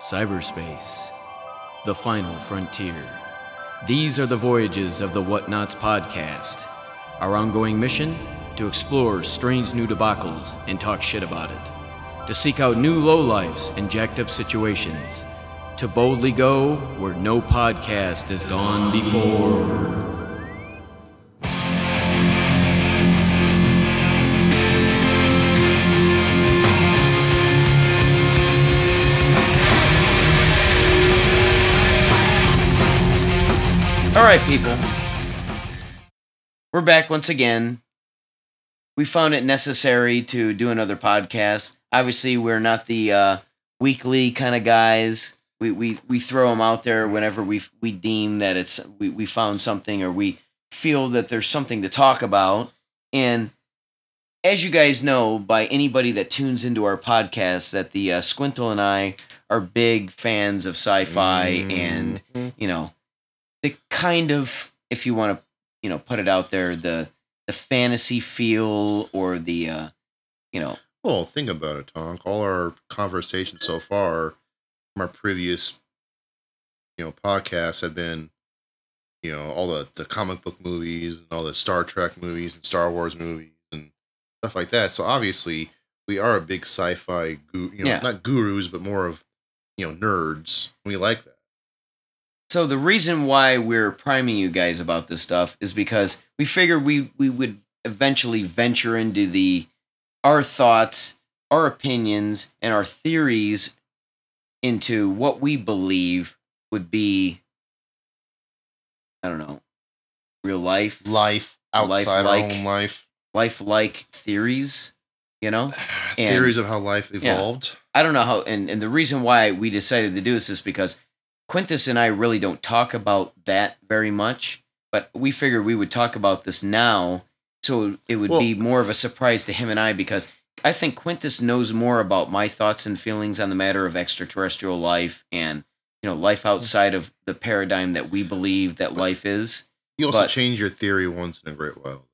Cyberspace, the final frontier. These are the voyages of the Whatnots podcast. Our ongoing mission? To explore strange new debacles and talk shit about it. To seek out new lowlifes and jacked up situations. To boldly go where no podcast has gone before. We're back once again. We found it necessary to do another podcast. Obviously, we're not the uh, weekly kind of guys. We, we we throw them out there whenever we we deem that it's we, we found something or we feel that there's something to talk about. And as you guys know, by anybody that tunes into our podcast, that the uh, Squintle and I are big fans of sci-fi and Mhm. you know the kind of if you want to you know put it out there the the fantasy feel or the uh you know Well, think about it, Tonk. All our conversations so far from our previous, you know, podcasts have been, you know, all the the comic book movies and all the Star Trek movies and Star Wars movies and stuff like that. So obviously, we are a big sci-fi, gu- you know, Yeah. not gurus, but more of, you know, nerds. We like that. So the reason why we're priming you guys about this stuff is because we figured we we would eventually venture into the our thoughts our opinions and our theories into what we believe would be i don't know real life Life outside our Life-like. own life. life-like theories you know And- Theories of how life Yeah. evolved. I don't know how, and, and the reason why we decided to do this is because Quintus and I really don't talk about that very much, but we figured we would talk about this now, so it would be more of a surprise to him and I because I think Quintus knows more about my thoughts and feelings on the matter of extraterrestrial life and you know life mm-hmm. outside of the paradigm that we believe that life is. You also But- change your theory once in a great while.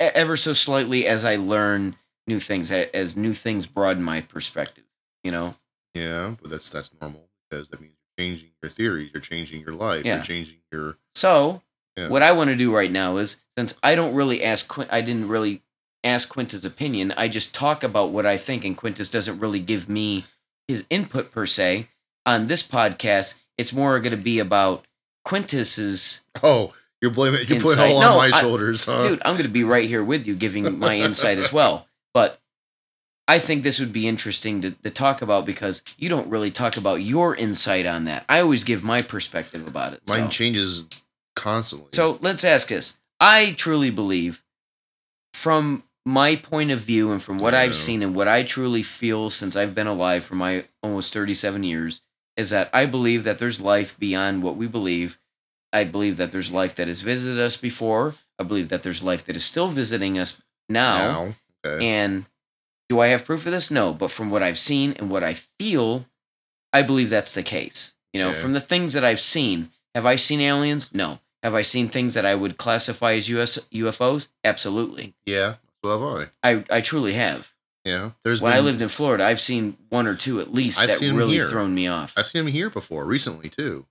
ever so slightly as I learn new things, as new things broaden my perspective. You know, Yeah, but that's that's normal because that means changing your theories, you're changing your life, Yeah. you're changing your So, Yeah. what I want to do right now is since I don't really ask, I didn't really ask Quintus' opinion. I just talk about what I think, and Quintus doesn't really give me his input per se. On this podcast, it's more going to be about Quintus's. Oh, you're blaming you're putting all No, on my I- shoulders, huh? Dude, I'm going to be right here with you, giving my insight as well. But I think this would be interesting to, to talk about because you don't really talk about your insight on that. I always give my perspective about it. Mine so. changes constantly. So let's ask this. I truly believe, from my point of view and from what Yeah. I've seen and what I truly feel since I've been alive for my almost 37 years, is that I believe that there's life beyond what we believe. I believe that there's life that has visited us before. I believe that there's life that is still visiting us now. now, okay. And do I have proof of this? No. But from what I've seen and what I feel, I believe that's the case. You know, Okay. from the things that I've seen, have I seen aliens? No. Have I seen things that I would classify as US, UFOs? Absolutely. yeah, so have I. I, I truly have. Yeah, there's when I lived in Florida, I've seen one or two at least I've that really here. thrown me off. I've seen him here before recently too.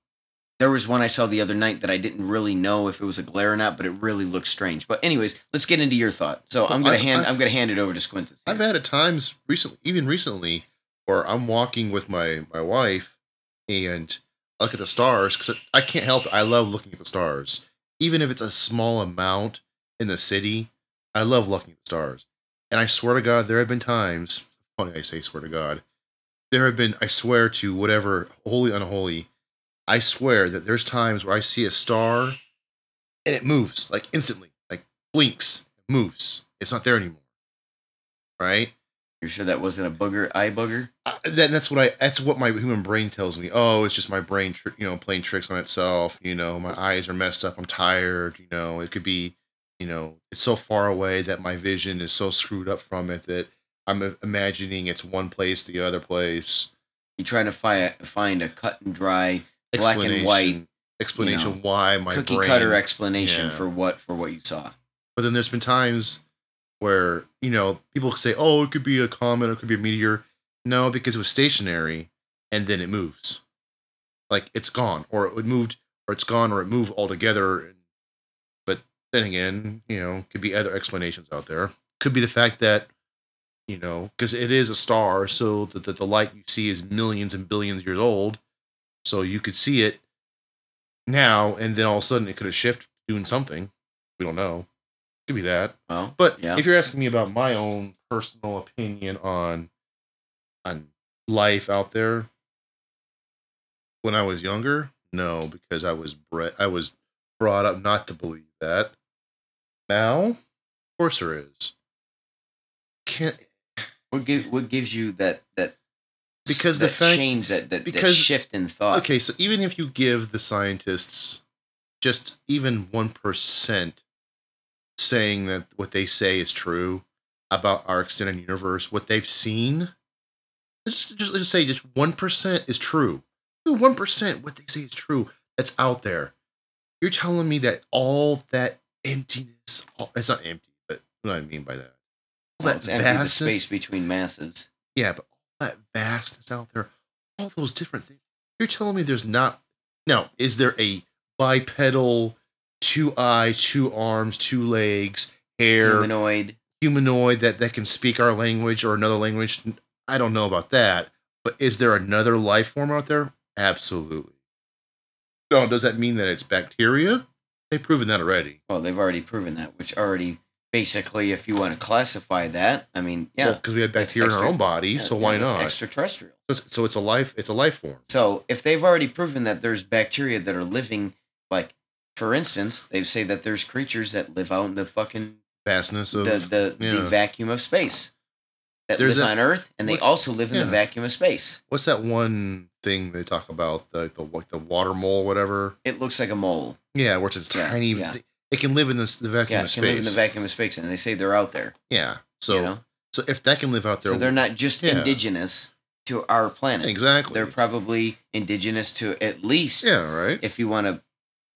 There was one I saw the other night that I didn't really know if it was a glare or not, but it really looked strange. But anyways, let's get into your thought. So I'm gonna I've- hand I've- I'm gonna hand it over to Squintus. I've had at times recently, even recently, where I'm walking with my my wife and I look at the stars because I can't help it. I love looking at the stars, even if it's a small amount in the city. I love looking at the stars, and I swear to God, there have been times. Funny I say swear to God. There have been. I swear to whatever holy unholy. I swear that there's times where I see a star, and it moves like instantly, like blinks, moves. It's not there anymore. Right. You're sure that wasn't a booger eye booger? Uh, then that's what I that's what my human brain tells me. Oh, it's just my brain, tr- you know, playing tricks on itself. You know, my eyes are messed up. I'm tired. You know, it could be, you know, it's so far away that my vision is so screwed up from it that I'm imagining it's one place, the other place. You're trying to find find a cut and dry, black and white, Explanation- explanation know, why my cookie brain, cutter explanation yeah. for what for what you saw. But then there's been times where, you know, people say, oh, it could be a comet, or it could be a meteor. No, because it was stationary and then it moves. Like it's gone, or it moved, or it's gone, or it moved altogether. But then again, you know, could be other explanations out there. Could be the fact that, you know, because it is a star, so that the, the light you see is millions and billions years old. So you could see it now, and then all of a sudden it could have shifted doing something. We don't know. Could be that. Well, But Yeah. if you're asking me about my own personal opinion on on life out there, when I was younger, no, because I was bred, I was brought up not to believe that. Now, of course, there is. Can't what give, what gives you that that Because that the fact- change that that, that because- shift in thought? okay. So even if you give the scientists just even one percent saying that what they say is true about our extended universe, what they've seen, just just, just say just one percent is true. One percent what they say is true. That's out there. You're telling me that all that emptiness, all, it's not empty, but what do I mean by that? All Well, that it's empty the vastness, space between masses. yeah, but that vastness out there, all those different things. You're telling me there's not now, is there a bipedal, two eye, two arms, two legs, hair, Humanoid. humanoid that, that can speak our language or another language? I don't know about that. But is there another life form out there? Absolutely. So does that mean that it's bacteria? They've proven that already. Well, they've already proven that, which already basically, if you want to classify that, I mean, yeah, because we have bacteria in our own body, yeah, so why it's not? extraterrestrial? So it's, so it's a life. It's a life form. So if they've already proven that there's bacteria that are living, like for instance, they say that there's creatures that live out in the fucking Vastness of the the, the vacuum of space that There's live a- on Earth, and they also live in the vacuum of space. What's that one thing they talk about the the like the water mole, whatever? It looks like a mole. Yeah, where it's Yeah, tiny. yeah. It can live in this the vacuum Yeah, of it space. can live in the vacuum of space, and they say they're out there. yeah. So you know, so if that can live out there, so they're not just Yeah. indigenous to our planet. exactly. They're probably indigenous to at least. yeah, right. If you want to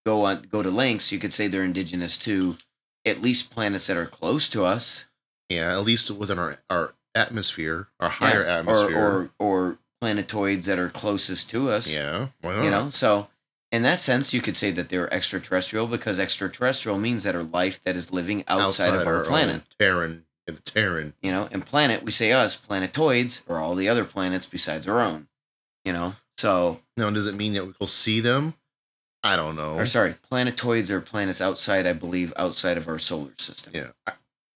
go on go to lengths, you could say they're indigenous to at least planets that are close to us. yeah, at least within our our atmosphere, our higher Yeah, atmosphere. or, or or planetoids that are closest to us. yeah, why not? you know. So in that sense, you could say that they're extraterrestrial because extraterrestrial means that are life that is living outside, of our, planet. own Terran, the Terran. You know, and planet we say us planetoids or all the other planets besides our own. You know, so Now, does it mean that we'll see them? I don't know. or sorry, planetoids are planets outside, I believe, outside of our solar system. Yeah. I,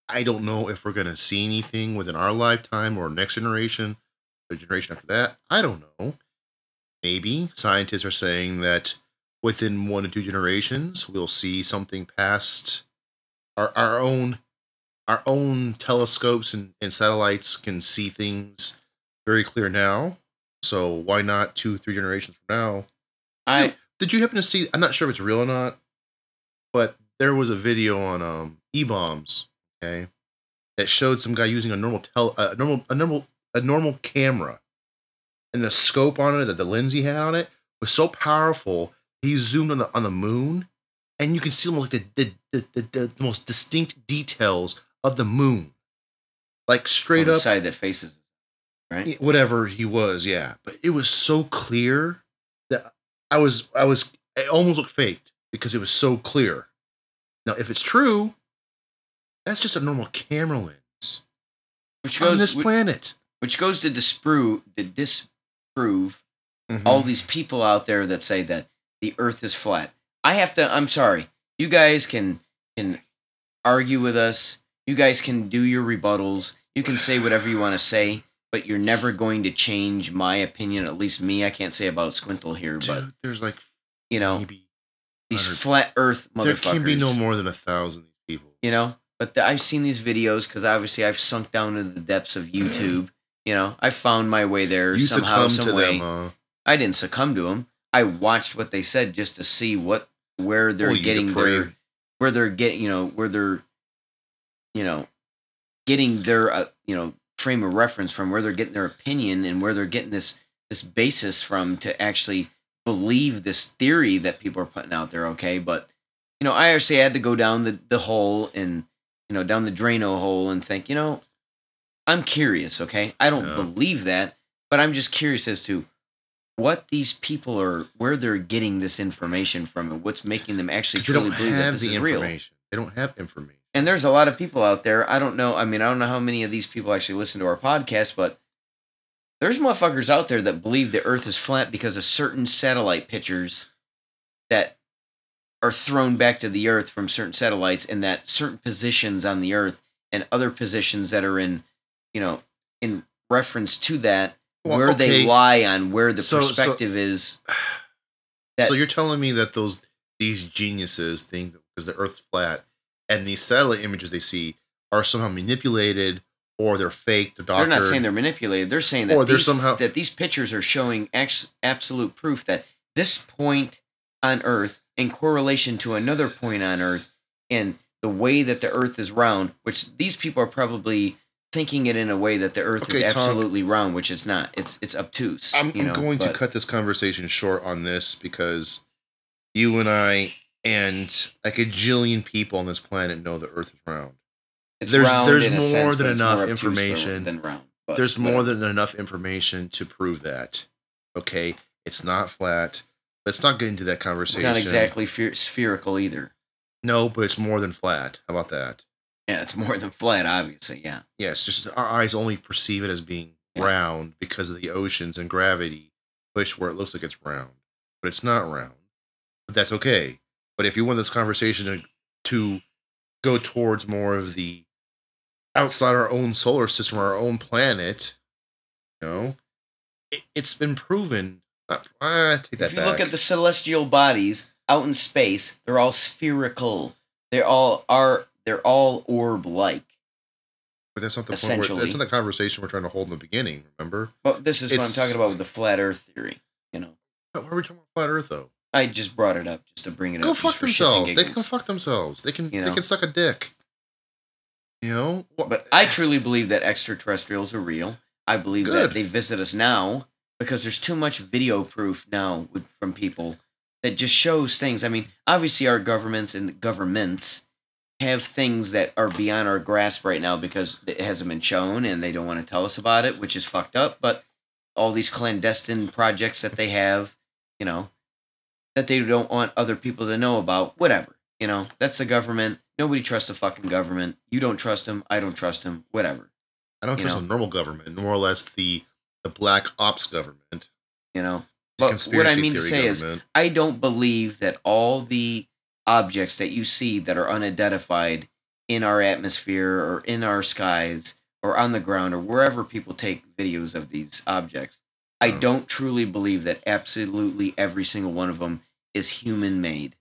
I don't know if we're going to see anything within our lifetime or next generation, the generation after that. I don't know. Maybe scientists are saying that within one to two generations, we'll see something past our, our own our own telescopes and, and satellites can see things very clear now. So why not two, three generations from now? I Did you happen to see? I'm not sure if it's real or not, but there was a video on um e bombs, okay, that showed some guy using a normal tel, a normal, a normal, a normal camera, and the scope on it that the lens he had on it was so powerful. He zoomed on the on the moon, and you can see like the the the, the, the, most distinct details of the moon, like straight on the up side that faces, right? whatever he was, yeah. But it was so clear that I was I was it almost looked faked because it was so clear. Now, if it's true, that's just a normal camera lens Which on this which, planet. which goes to disprove to disprove Mhm. all these people out there that say that the earth is flat. I have to I'm sorry. You guys can can argue with us. You guys can do your rebuttals. You can say whatever you want to say, but you're never going to change my opinion, at least me. I can't say about Squintle here, but there's like you know, these flat earth motherfuckers. there can be no more than a thousand people. you know but the, i've seen these videos because obviously i've sunk down to the depths of youtube you know i found my way there You somehow some way them, huh? i didn't succumb to them i watched what they said just to see what where they're Oh, getting their where they're getting you know where they're you know getting their uh, you know frame of reference from where they're getting their opinion and where they're getting this this basis from to actually believe this theory that people are putting out there okay? But you know i actually had to go down the, the hole and you know down the drano hole and think you know i'm curious okay? I don't Yeah. believe that but i'm just curious as to what these people are, where they're getting this information from, and what's making them actually truly don't believe that have this the is real. information. They don't have information. And there's a lot of people out there. I don't know. I mean, I don't know how many of these people actually listen to our podcast, but there's motherfuckers out there that believe the Earth is flat because of certain satellite pictures that are thrown back to the Earth from certain satellites, and that certain positions on the Earth and other positions that are in, you know, in reference to that, Well, where they lie on where the So- so- perspective is. that- so you're telling me that those these geniuses think because the Earth's flat and these satellite images they see are somehow manipulated or they're fake, they're. They're not saying they're manipulated. They're saying that these, somehow- that these pictures are showing ex- absolute proof that this point on Earth, in correlation to another point on Earth, and the way that the Earth is round, which these people are probably thinking it in a way that the Earth Okay, is Tom. absolutely round, which it's not. It's it's obtuse. I'm, you I'm know, going to cut this conversation short on this because you and I and like a jillion people on this planet know the Earth is round. It's there's- round there's in a more sense, than but enough more information. than round. but There's more whatever. than enough information to prove that. Okay, it's not flat. Let's not get into that conversation. It's not exactly spher- spherical either. No, but it's more than flat. How about that? Yeah, it's more than flat, obviously. Yeah. Yes, just our eyes only perceive it as being Yeah. round because of the oceans and gravity push where it looks like it's round, but it's not round. But that's okay. But if you want this conversation to, to go towards more of the outside our own solar system, our own planet, you know, it, it's been proven. Uh, take that if you look at the celestial bodies out in space, they're all spherical. They're all are they're all orb like. but that's not the point. Where, that's not the conversation we're trying to hold in the beginning. Remember? But this is It's- what I'm talking about with the flat Earth theory. You know, Why are we talking about flat Earth though? I just brought it up just to bring it go up. fuck just for themselves. They can fuck themselves. They can You they can suck a dick. You know? Wha- But I truly believe that extraterrestrials are real. I believe Good. that they visit us now because there's too much video proof now with, from people that just shows things. I mean, obviously, our governments and governments have things that are beyond our grasp right now because it hasn't been shown and they don't want to tell us about it, which is fucked up. But all these clandestine projects that they have, you know, that they don't want other people to know about, whatever. You know, that's the government. Nobody trusts the fucking government. You don't trust them. I don't trust them. Whatever. I don't you trust know. the normal government, more or less the the black ops government. You know. But what I mean to say is. I don't believe that all the objects that you see that are unidentified in our atmosphere or in our skies or on the ground or wherever people take videos of these objects, I Oh. don't truly believe that absolutely every single one of them is human made.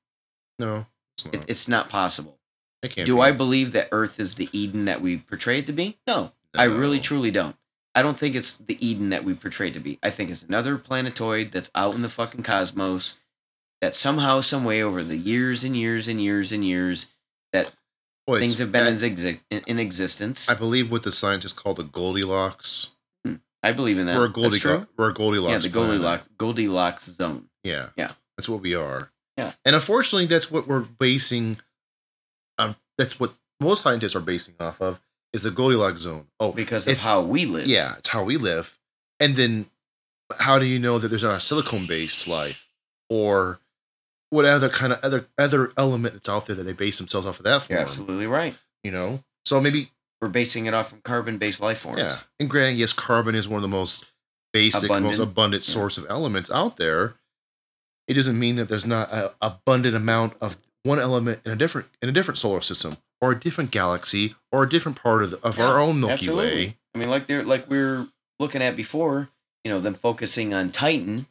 no, it's not. It, it's not possible. It can't Do be. I believe that Earth is the Eden that we portray it to be? No, I really truly don't. I don't think it's the Eden that we portray it to be. I think it's another planetoid that's out in the fucking cosmos that somehow, some way, over the years and years and years and years, that Well, things have been in, exi- in, in existence. I believe what the scientists call the Goldilocks. I believe in that. We're a Goldilocks. We're a Goldilocks. Yeah, the planet. Goldilocks Goldilocks zone. Yeah. Yeah. That's what we are. Yeah. And unfortunately, that's what we're basing. Um, that's what most scientists are basing off of is the Goldilocks zone. Oh, Because of how we live. yeah, it's how we live. And then, how do you know that there's not a silicone-based life or what other kind of other other element that's out there that they base themselves off of that You're absolutely right. You know, so maybe We're basing it off from carbon based life forms. yeah. And granted, yes, carbon is one of the most basic, most Abundant. abundant Yeah. source of elements out there. It doesn't mean that there's not an abundant amount of one element in a different in a different solar system or a different galaxy or a different part of, the, of our own Milky absolutely. Way. I mean, like they're like we are looking at before, you know, them focusing on Titan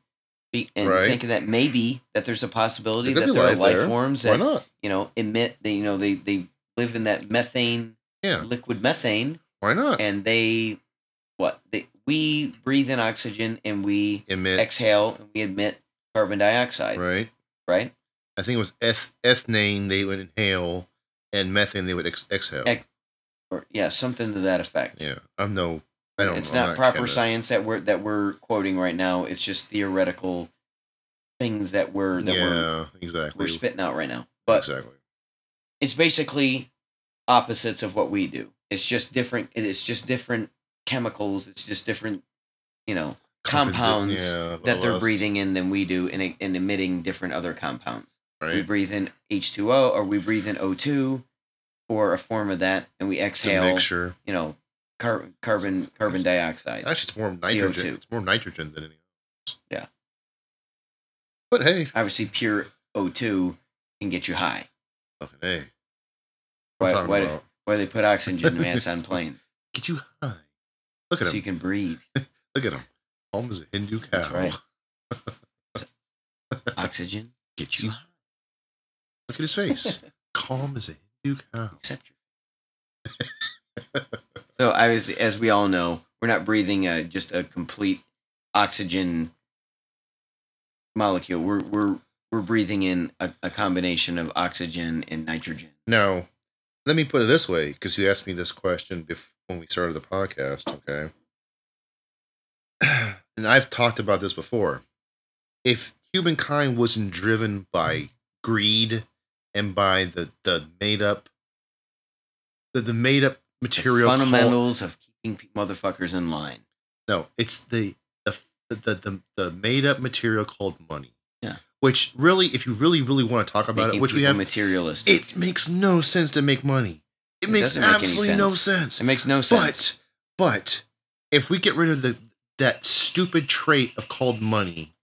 be- and Right. thinking that maybe that there's a possibility that there are life there. forms Why that not? you know emit. They, you know, they they live in that methane, Yeah, liquid methane, why not? and they what they we breathe in oxygen and we Emit, exhale and we emit carbon dioxide, right? right? I think it was eth- ethane they would inhale and methane they would ex- exhale. Ex- Or yeah, something to that effect. yeah, I'm no, I don't. it's not, proper chemist. science that we're that we're quoting right now. It's just theoretical things that we're that we're exactly. we're spitting out right now. But exactly. it's basically opposites of what we do. It's just different. It's just different chemicals. It's just different. You know, compounds Yeah, that they're breathing in than we do and, and emitting different other compounds. Right. We breathe in H2O or we breathe in O2 or a form of that and we exhale, you know, car- carbon carbon dioxide. Actually, it's more nitrogen. CO2. It's more nitrogen than anything else. Yeah. But hey, Obviously pure O2 can get you high. fucking hey. Why, why, about why they put oxygen masks on planes get you high. Look at so him. So you can breathe. Look at him. Calm as a Hindu cow. That's right. Oxygen Get gets you. you high. Look at his face. Calm as a Hindu cow. Except your So I was, as we all know, we're not breathing uh, just a complete oxygen molecule. We're we're we're breathing in a, a combination of oxygen and nitrogen. Now, let me put it this way, because you asked me this question before when we started the podcast, okay? And I've talked about this before. If humankind wasn't driven by greed and by the the made up the, the made up material called- fundamentals of keeping motherfuckers in line. no, it's the the the the, the made up material called money. Yeah. Which really, if you really really want to talk about Making it, which we have, materialist, it makes no sense to make money. It, It makes doesn't make absolutely no sense. sense. it makes no sense. But but if we get rid of the that stupid trait of called money,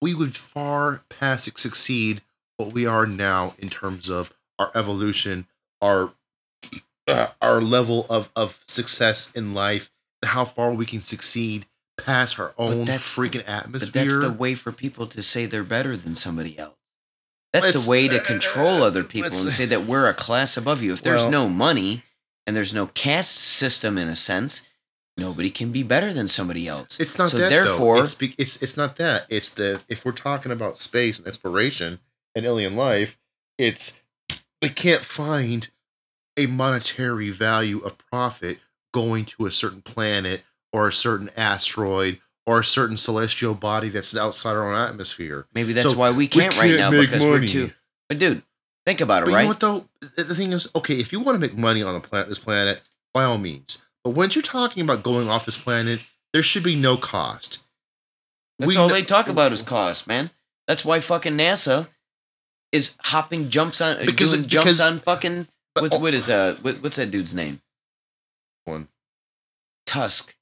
we would far past succeed what we are now in terms of our evolution, our uh, our level of of success in life, and how far we can succeed past our own freaking but atmosphere. that's the way for people to say they're better than somebody else. That's Let's- the way to uh, control other people and say that we're a class above you. If there's Well- no money and there's no caste system in a sense, nobody can be better than somebody else. It's not So that therefore- though. It's, it's it's not that. It's the if we're talking about space and exploration and alien life, it's they can't find a monetary value of profit going to a certain planet or a certain asteroid or a certain celestial body that's outside our own atmosphere. Maybe that's So why we can't, right now because we're too. But dude, think about it, But you right? know what though? The thing is, okay, if you want to make money on the planet, this planet, by all means. But once you're talking about going off this planet, there should be no cost. That's We all kn- they talk about is cost, man. That's why fucking NASA is hopping jumps on Because- jumps because- on fucking But- what, what is uh what, what's that dude's name? One. Tusk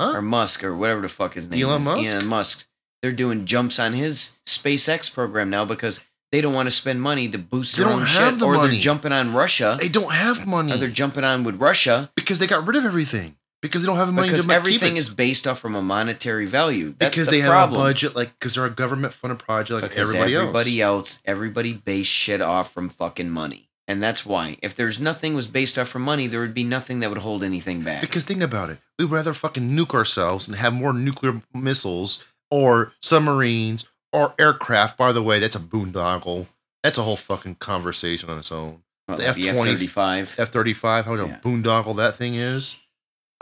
Huh? or Musk or whatever the fuck his name Elon is. Musk? Elon Musk. They're doing jumps on his SpaceX program now because they don't want to spend money to boost They their don't own have shit, the or money. they're jumping on Russia, They don't have money or they're jumping on with Russia because they got rid of everything because they don't have money because to keep it. Because everything is based off from a monetary value. That's because the they problem. have a budget like because they're a government funded project like because everybody, everybody else. else, everybody based shit off from fucking money. And that's why. If there's nothing was based off from money, there would be nothing that would hold anything back. Because think about it, we'd rather fucking nuke ourselves and have more nuclear missiles or submarines or aircraft. By the way, that's a boondoggle. That's a whole fucking conversation on its own. Well, the the F-20 F-35. F thirty five, how Yeah. a boondoggle that thing is.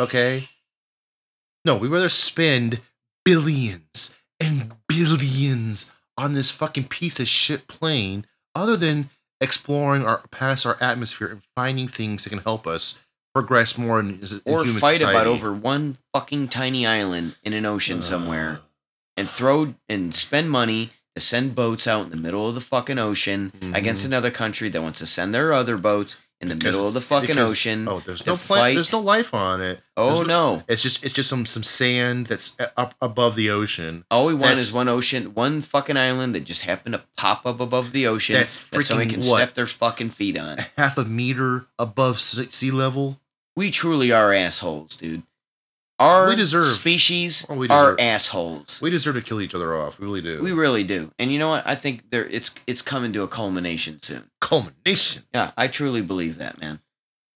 Okay. No, we'd rather spend billions and billions on this fucking piece of shit plane, other than exploring our past our atmosphere and finding things that can help us progress more in, in or human fight society. about over one fucking tiny island in an ocean Uh, somewhere and throw and spend money to send boats out in the middle of the fucking ocean against Mhm. another country that wants to send their other boats in the Because middle of the fucking because- ocean. Oh, there's no plant. fight. There's no life on it. oh there's no. It's just it's just some some sand that's uh, up above the ocean. All we want That's- is one ocean, one fucking island that just happened to pop up above the ocean That's that someone freaking can what? step their fucking feet on. A half a meter above sea level. We truly are assholes, dude. Our We deserve- species Oh, we are deserve- assholes. We deserve to kill each other off. We really do. We really do. And you know what? I think there it's it's coming to a culmination soon. culmination. Yeah, I truly believe that, man.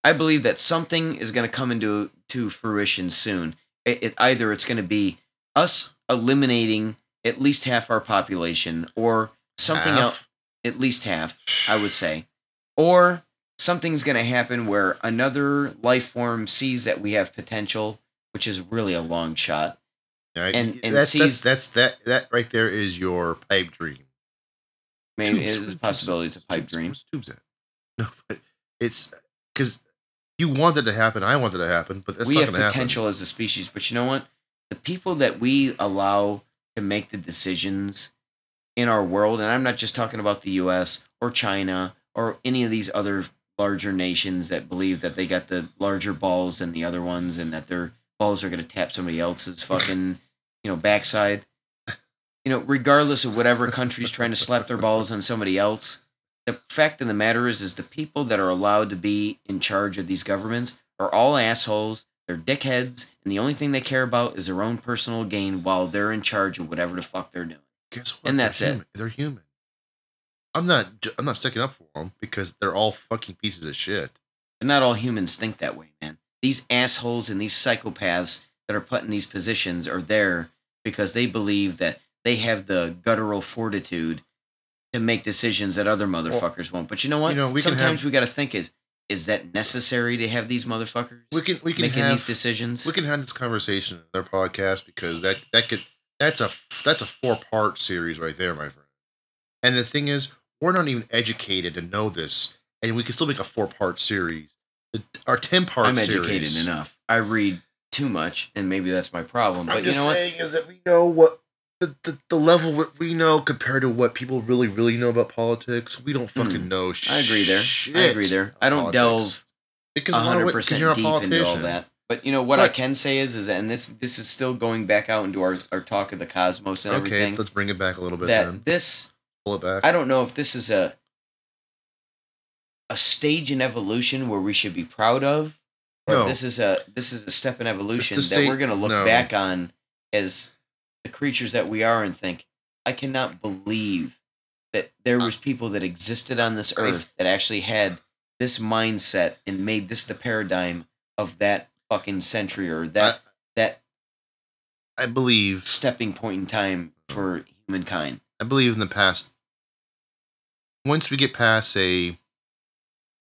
I believe that something is going to come into to fruition soon. It, it either it's going to be us eliminating at least half our population, or something Half? else, at least half, I would say, or something's going to happen where another life form sees that we have potential, which is really a long shot. Yeah, And- and that's, sees- that's that's that that right there is your pipe dream. Maybe Tubes. it's a possibility it's a pipe Tubes. dream. Tubes at? No, but it's because you want it to happen. I want it to happen, but that's we not have going to happen. potential as a species, but you know what? the people that we allow to make the decisions in our world, and I'm not just talking about the US or China or any of these other larger nations that believe that they got the larger balls than the other ones and that their balls are going to tap somebody else's fucking, you know, backside. You know, regardless of whatever country's trying to slap their balls on somebody else, the fact of the matter is, is the people that are allowed to be in charge of these governments are all assholes. They're dickheads, and the only thing they care about is their own personal gain while they're in charge of whatever the fuck they're doing. Guess what? And They're that's it. human. They're human. I'm not. I'm not sticking up for them because they're all fucking pieces of shit. But not all humans think that way, man. These assholes and these psychopaths that are put in these positions are there because they believe that they have the guttural fortitude to make decisions that other motherfuckers won't. But you know what? you know, we Sometimes have- we got to think is is that necessary to have these motherfuckers We can. We can making have. these decisions? we can have this conversation in their podcast because that that could that's a that's a four part series right there, my friend. And the thing is, we're not even educated to know this, and we can still make a four part series. The- Our ten part. I'm educated series. enough. I read too much, and maybe that's my problem. But I'm you just know what? saying is that we know what the, the, the level what we know compared to what people really really know about politics. We don't fucking Hmm. know. I agree there. I agree there. I don't politics. delve because 100 percent deep into all that. But you know what I can say is, is that, and this this is still going back out into our, our talk of the cosmos and Okay, everything. let's bring it back a little bit. that then this pull it back. I don't know if this is a a stage in evolution where we should be proud of, or no. if this is a this is a step in evolution that we're going to look no. back on as the creatures that we are and think, I cannot believe that there was people that existed on this earth that actually had this mindset and made this the paradigm of that fucking century or that I, that I believe stepping point in time mm. for humankind. I believe in the past once we get past a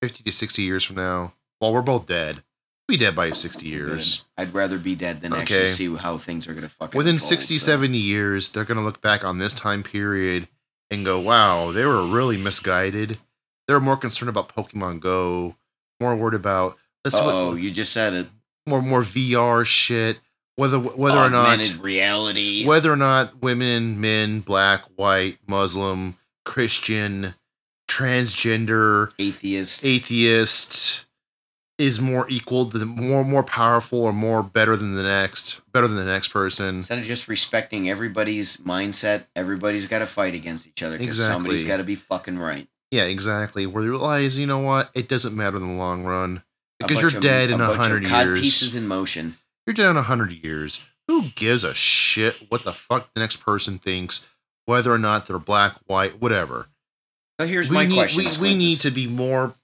50 to 60 years from now, while we're both dead, we dead by 60 years. I'd rather be dead than okay. actually see how things are going to fuck Within unfold, 60, so. 70 years, they're going to look back on this time period and go, wow, they were really misguided. They're more concerned about Pokemon Go, more worried about. Oh, you just said it. More, more VR shit. Whether whether or not reality, whether or not women, men, black, white, Muslim, Christian, transgender, atheist. atheist is more equal the more more powerful or more better than the next, better than the next person. Instead of just respecting everybody's mindset, everybody's got to fight against each other because somebody's got to be fucking right. Yeah, exactly. Where they realize, you know what, it doesn't matter in the long run because you're of- dead in a hundred years. pieces in motion. You're dead in a hundred years. Who gives a shit what the fuck the next person thinks, whether or not they're black, white, whatever. Here's we my need, question. We, we need to be more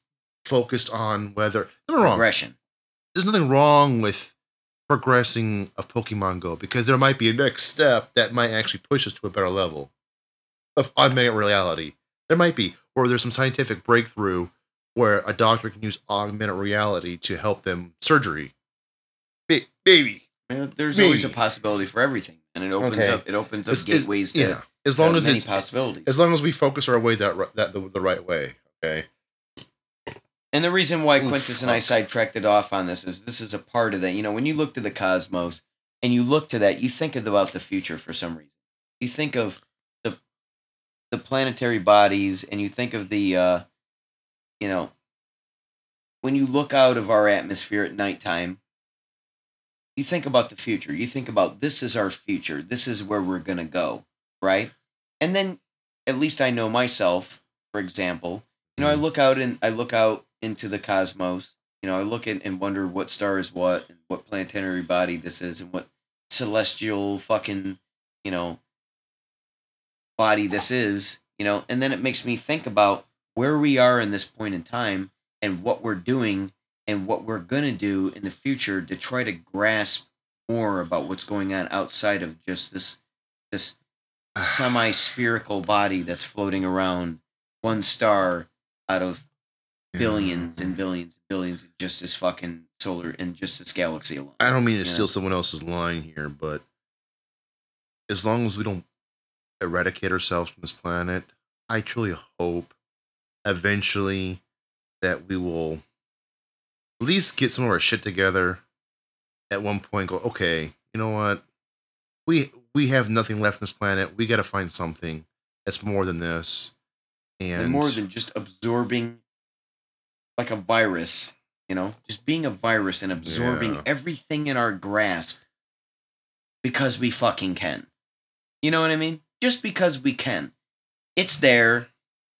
focused on whether. Nothing wrong. progression. There's nothing wrong with progressing of Pokemon Go because there might be a next step that might actually push us to a better level of augmented reality. There might be, or there's some scientific breakthrough where a doctor can use augmented reality to help them surgery. Ba- There's always a possibility for everything, and it opens Okay. up. It opens up It's- it's- gateways to, yeah. As long as it's possibilities. as long as we focus our way that that the, the right way. Okay. And the reason why Quintus and I sidetracked it off on this is this is a part of that. You know, when you look to the cosmos and you look to that, you think about the future for some reason. You think of the the planetary bodies, and you think of the, uh, you know, when you look out of our atmosphere at nighttime. You think about the future. You think about this is our future. This is where we're gonna go, right? And then, at least I know myself. For example, you know, I Mhm. look out and I look out into the cosmos. You know, I look at and wonder what star is what, and what planetary body this is, and what celestial fucking, you know, body this is. You know, and then it makes me think about where we are in this point in time and what we're doing and what we're gonna do in the future to try to grasp more about what's going on outside of just this this semi-spherical body that's floating around one star out of billions and billions and billions in just this fucking solar in just this galaxy alone. I don't mean to steal someone else's line here, but as long as we don't eradicate ourselves from this planet, I truly hope eventually that we will at least get some of our shit together at one point go, okay, you know what? we we have nothing left on this planet. We got to find something that's more than this. And, And more than just absorbing like a virus, you know, just being a virus and absorbing Yeah. everything in our grasp because we fucking can. You know what I mean? Just because we can. It's there.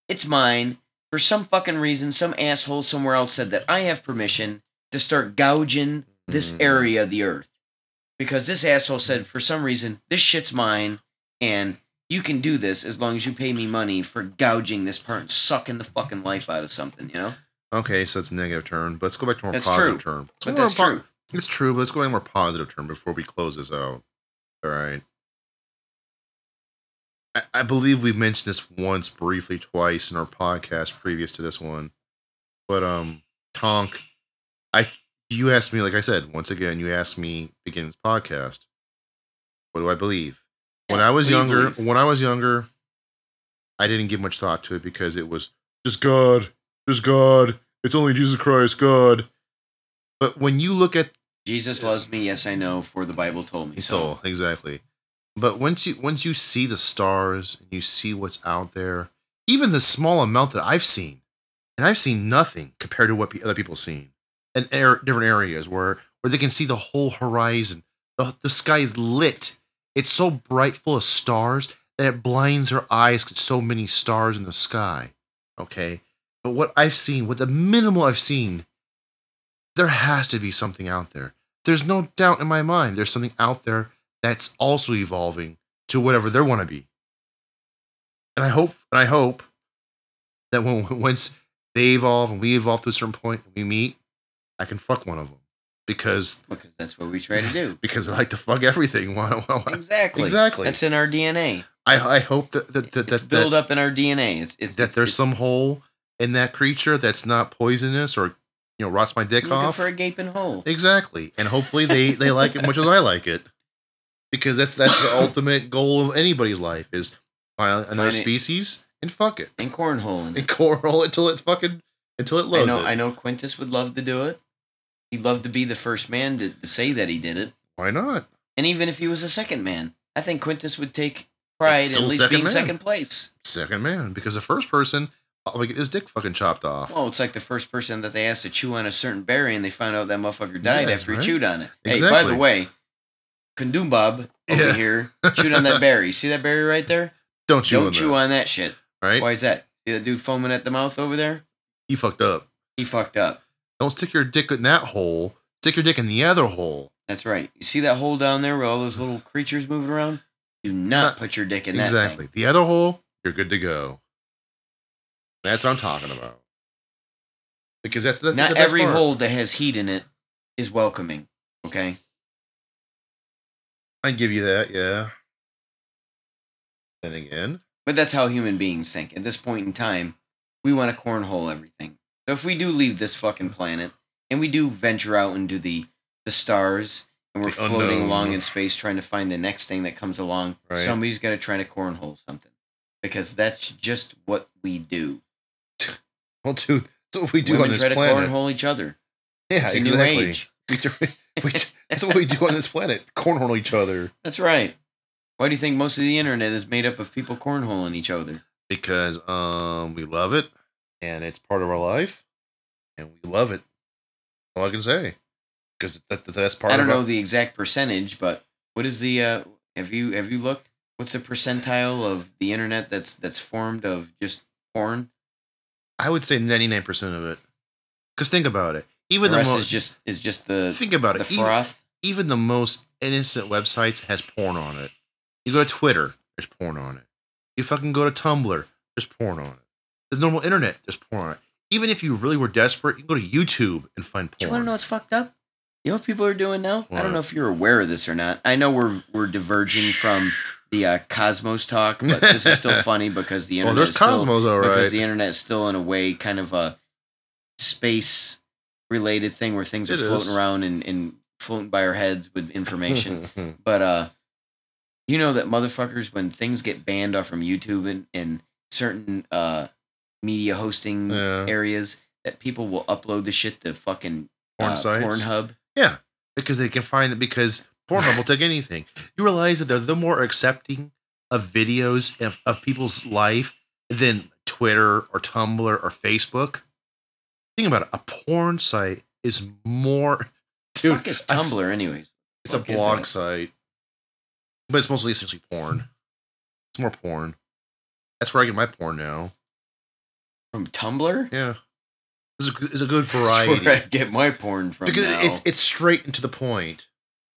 It's mine. For some fucking reason, some asshole somewhere else said that I have permission to start gouging this Mhm. area of the earth. Because this asshole said, for some reason, this shit's mine, and you can do this as long as you pay me money for gouging this part and sucking the fucking life out of something, you know? okay, so it's a negative turn. But let's go back to a more That's positive true. term. Let's But that's po- true. It's true, but let's go back to a more positive term before we close this out. All right. I, I believe we've mentioned this once briefly, twice in our podcast previous to this one. But um Tonk, I you asked me, like I said, once again, you asked me begin this podcast. What do I believe? When I was what do you younger, when I was younger, I didn't give much thought to it because it was just God, just God. It's only Jesus Christ, God. But when you look at Jesus loves me, yes, I know, for the Bible told me so. so exactly. But once you once you see the stars and you see what's out there, even the small amount that I've seen, and I've seen nothing compared to what other people have seen, in air, different areas where where they can see the whole horizon. The the sky is lit. It's so bright, full of stars that it blinds their eyes. 'cause So many stars in the sky. Okay, but what I've seen, with the minimal I've seen, there has to be something out there. There's no doubt in my mind. There's something out there that's also evolving to whatever they want to be. And I hope, and I hope that when once they evolve and we evolve to a certain point and we meet, I can fuck one of them because Because that's what we try to do. because I like to fuck everything. Exactly. Exactly. That's in our DNA. I I hope that that that, that, built that, up in our DNA. It's, it's that it's- there's it's some hole in that creature that's not poisonous or you know rots my dick off. for a gaping hole. Exactly. And hopefully they they like it much as I like it. Because that's that's the ultimate goal of anybody's life is find another Find species and fuck it. And cornhole. And coral until it fucking until it I know. it. I know. Quintus would love to do it. He'd love to be the first man to, to say that he did it. Why not? And even if he was a second man, I think Quintus would take pride in at least being man. second place. Second man. Because the first person uh, probably get his dick fucking chopped off. Well, it's like the first person that they asked to chew on a certain berry, and they found out that motherfucker died Yes, after right? he chewed on it. Hey, by the way, Kundumbob over Yeah. here chewed on that berry. See that berry right there? Don't chew Don't on chew that, on that shit. right? Why is that? See that dude foaming at the mouth over there? He fucked up. He fucked up. Don't stick your dick in that hole. Stick your dick in the other hole. That's right. You see that hole down there with all those little creatures moving around? Do not Not- put your dick in that exactly. The other hole, you're good to go. That's what I'm talking about. Because that's, that's Not every part. hole that has heat in it is welcoming. Okay? I give you that, yeah. Then again, But that's how human beings think. At this point in time, we want to cornhole everything. So if we do leave this fucking planet and we do venture out into the the stars and we're The floating unknown. along in space trying to find the next thing that comes along, Right. somebody's to try to cornhole something. Because that's just what we do. well, dude, that's what we do Women on this try to cornhole each other. Yeah, It's exactly. new age. We we that's what we do on this planet. Cornhole each other That's right. Why do you think most of the internet is made up of people cornholing each other? because um we love it and it's part of our life and we love it. All I can say because that's the best part. I don't know our- the exact percentage, but what is the uh have you have you looked? What's the percentile of the internet that's that's formed of just porn? I would say ninety nine percent of it. Because think about it. Even the the, most is just is just the think about the it. Even, froth. even the most innocent websites has porn on it. You go to Twitter, there's porn on it. You fucking go to Tumblr, there's porn on it. The normal internet, there's porn on it. Even if you really were desperate, you can go to YouTube and find porn. Do you want to know what's fucked up? You know what people are doing now? I don't know if you're aware of this or not. I know we're we're diverging from the uh, Cosmos talk, but this is still funny because the well, there's is still, Cosmos, all because the internet is still in a way kind of a space related thing where things are It floating is. around and, and floating by our heads with information. but uh you know that motherfuckers when things get banned off from YouTube and, and certain uh media hosting Yeah. areas that people will upload the shit to fucking Porn uh, sites. Pornhub. Yeah, because they can find it because Pornhub will take anything. You realize that they're the more accepting of videos of, of people's life than Twitter or Tumblr or Facebook. Think about it. A porn site is more. Dude, Fuck is I've- Tumblr, anyways. It's a Fuck is blog that? site, but it's mostly essentially porn. It's more porn. That's where I get my porn now. From Tumblr? Yeah, it's a, good- it's a good That's variety where I get my porn from because now. it's it's straight and to the point.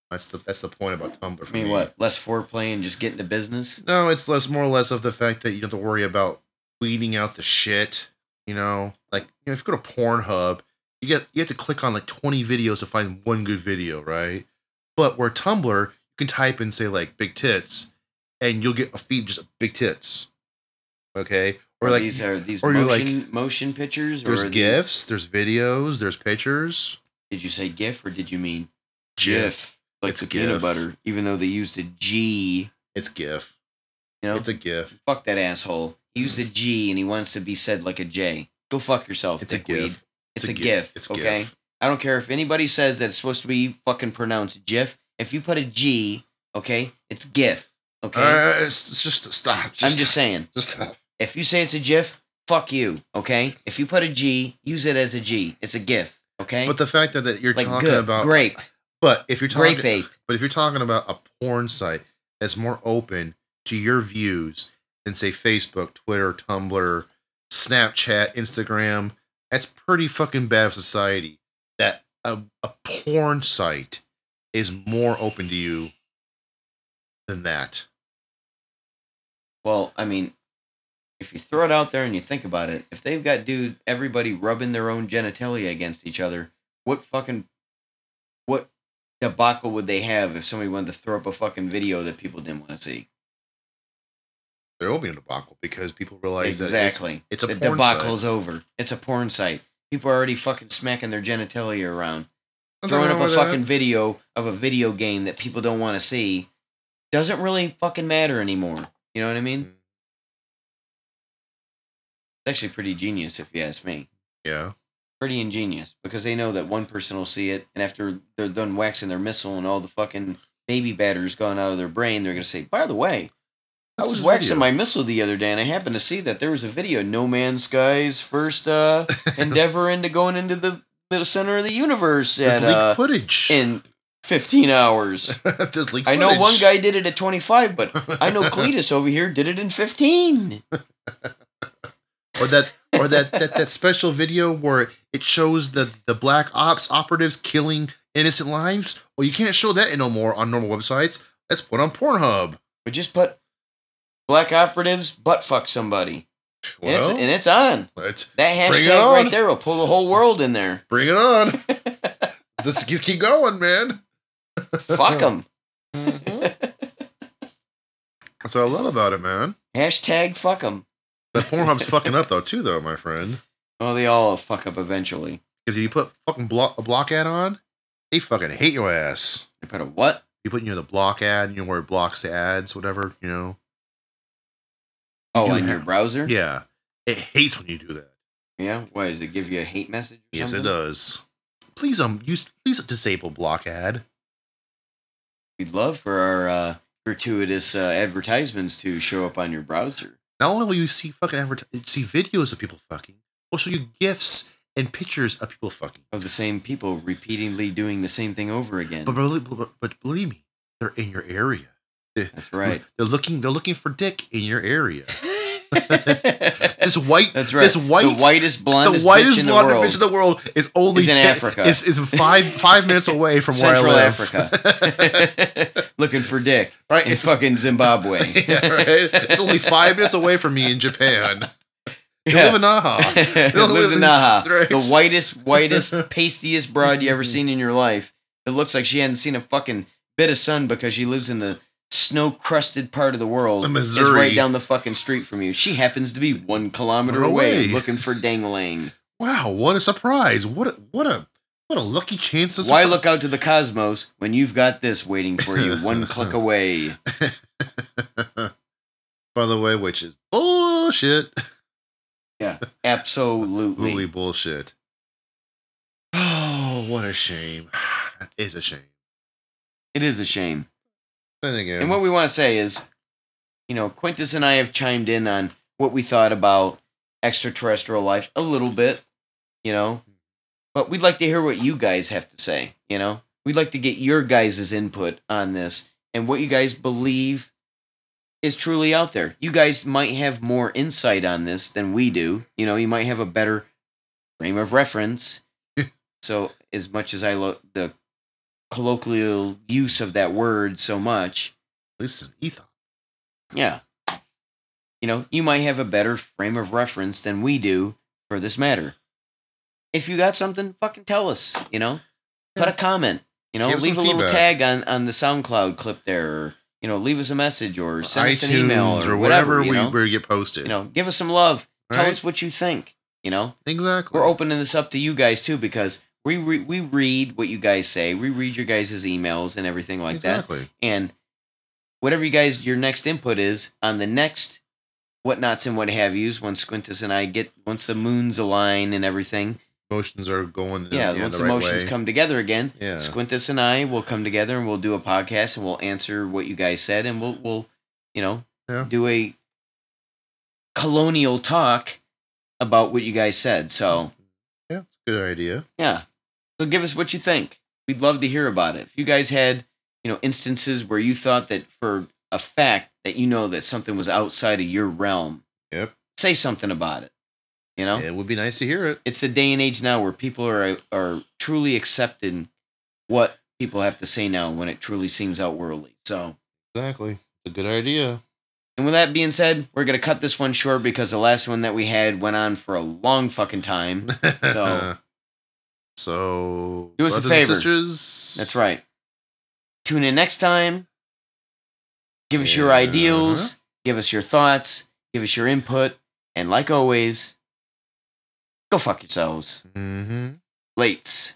That's the that's the point about Tumblr. For I mean, me. what? Less foreplay and just get into business? No, it's less more or less of the fact that you don't have to worry about weeding out the shit. You know, like you know, if you go to Pornhub, you get you have to click on like twenty videos to find one good video, right? But where Tumblr, you can type in say like big tits, and you'll get a feed just of big tits. Okay, or Or like these are these or you're like- motion motion pictures? Or there's are these- gifs, there's videos, there's pictures. Did you say GIF or did you mean GIF. GIF? Like It's the a peanut butter, even though they used a G. It's GIF. You know, It's a GIF. fuck that asshole. Used a G and he wants to be said like a J. Go fuck yourself. It's a. GIF. It's, a, GIF. It's okay. GIF. I don't care if anybody says that it's supposed to be fucking pronounced GIF. If you put a G, okay, it's GIF. Okay. Uh, it's, it's just stop. I'm just saying. just stop. If you say it's a GIF, fuck you. Okay. If you put a G, use it as a G. It's a GIF. Okay. But the fact that, that you're like talking good, about grape, But if you're talking, grape ape. but if you're talking about a porn site that's more open to your views than say Facebook, Twitter, Tumblr, Snapchat, Instagram, that's pretty fucking bad for society. That a, a porn site is more open to you than that. Well, I mean, if you throw it out there and you think about it, if they've got dude everybody rubbing their own genitalia against each other, what fucking what debacle would they have if somebody wanted to throw up a fucking video that people didn't want to see? There will be a debacle because people realize exactly. that it's, it's a the porn debacle's site. over. It's a porn site. People are already fucking smacking their genitalia around. Nothing Throwing up a with that. fucking video of a video game that people don't want to see doesn't really fucking matter anymore. You know what I mean? Mm. It's actually pretty genius if you ask me. Yeah. Pretty ingenious because they know that one person will see it, and after they're done waxing their missile and all the fucking baby batter's gone out of their brain, they're gonna say, "By the way, I was waxing video?" my missile the other day, and I happened to see that there was a video, No Man's Sky's first uh, endeavor into going into the middle center of the universe There's at, leaked uh, footage. in 15 hours. There's leaked I know one guy did it at 25, but I know Cletus over here did it in 15. or that or that, that that special video where it shows the the black ops operatives killing innocent lives. Well, you can't show that no more on normal websites. That's put on Pornhub. We just put black operatives butt fuck somebody. and, it's, and it's on. That hashtag right there will pull the whole world in there. bring it on. Let's keep going, man. Fuck them. That's what I love about it, man. hashtag fuck them. But Pornhub's fucking up though, too, though, my friend. Oh, they all fuck up eventually. Because if you put fucking block, a block ad on, they fucking hate your ass. They put a what? You put you know the block ad, you know where it blocks the ads, whatever, you know. Oh, on your browser? Yeah, it hates when you do that. Yeah? Why, does it give you a hate message or Yes, something? it does. Please um use please disable block ad. We'd love for our uh, gratuitous uh, advertisements to show up on your browser. Not only will you see fucking advert- see videos of people fucking, we'll show you gifs and pictures of people fucking. Of the same people repeatedly doing the same thing over again. But, but, but believe me, they're in your area. Eh, That's right. They're looking they're looking for dick in your area. This white That's right. this white the whitest, blondest, the whitest bitch in the blonde world. bitch in the world is only Is in ten- Africa. Is, is five five minutes away from Central where I live. Africa. Looking for dick right? in fucking Zimbabwe. yeah, right. It's only five minutes away from me in Japan. They Yeah. live in Naha. lives in Naha. Right. The whitest, whitest, pastiest broad you ever seen in your life. It looks like she hadn't seen a fucking bit of sun because she lives in the snow crusted part of the world. The Is right down the fucking street from you. She happens to be one kilometer away, Away. looking for dangling. Wow, what a surprise! What a what a what a lucky chance to Why look out to the cosmos when you've got this waiting for you, one click away? By the way, which is bullshit. Yeah, absolutely. Absolutely bullshit. Oh, what a shame. That is a shame. It is a shame. Then again, And what we want to say is, you know, Quintus and I have chimed in on what we thought about extraterrestrial life a little bit, you know, but we'd like to hear what you guys have to say, you know? We'd like to get your guys' input on this and what you guys believe is truly out there. You guys might have more insight on this than we do. You know, you might have a better frame of reference. so, as much as I love the colloquial use of that word so much, listen, Ethan. yeah. You know, you might have a better frame of reference than we do for this matter. If you got something, fucking tell us, you know? Put a comment, you know, Give leave a little feedback. tag on, on the SoundCloud clip there, or, you know, leave us a message or send us an email or, or whatever, whatever we know? get posted. you know, give us some love. Tell Right? us what you think, you know? exactly. We're opening this up to you guys too because we re- we read what you guys say. We read your guys' emails and everything like that exactly. and whatever you guys your next input is on the next whatnots and what have yous once Squintus and I get once the moons align and everything. Emotions are going. Yeah, once the right emotions way. come together again, Yeah. Squintus and I will come together and we'll do a podcast and we'll answer what you guys said and we'll we'll you know Yeah. do a colonial talk about what you guys said. So Yeah, it's a good idea. yeah. So give us what you think. We'd love to hear about it. If you guys had, you know, instances where you thought that for a fact that you know that something was outside of your realm, Yep. say something about it. You know? It would be nice to hear it. It's the day and age now where people are are truly accepting what people have to say now when it truly seems outworldly. So Exactly. It's a good idea. and with that being said, we're gonna cut this one short because the last one that we had went on for a long fucking time. So- so Do us a favor. sisters. That's right. Tune in next time. Give us your ideals. Give us your thoughts. Give us your input. And like always, go fuck yourselves. Mm-hmm. Lates.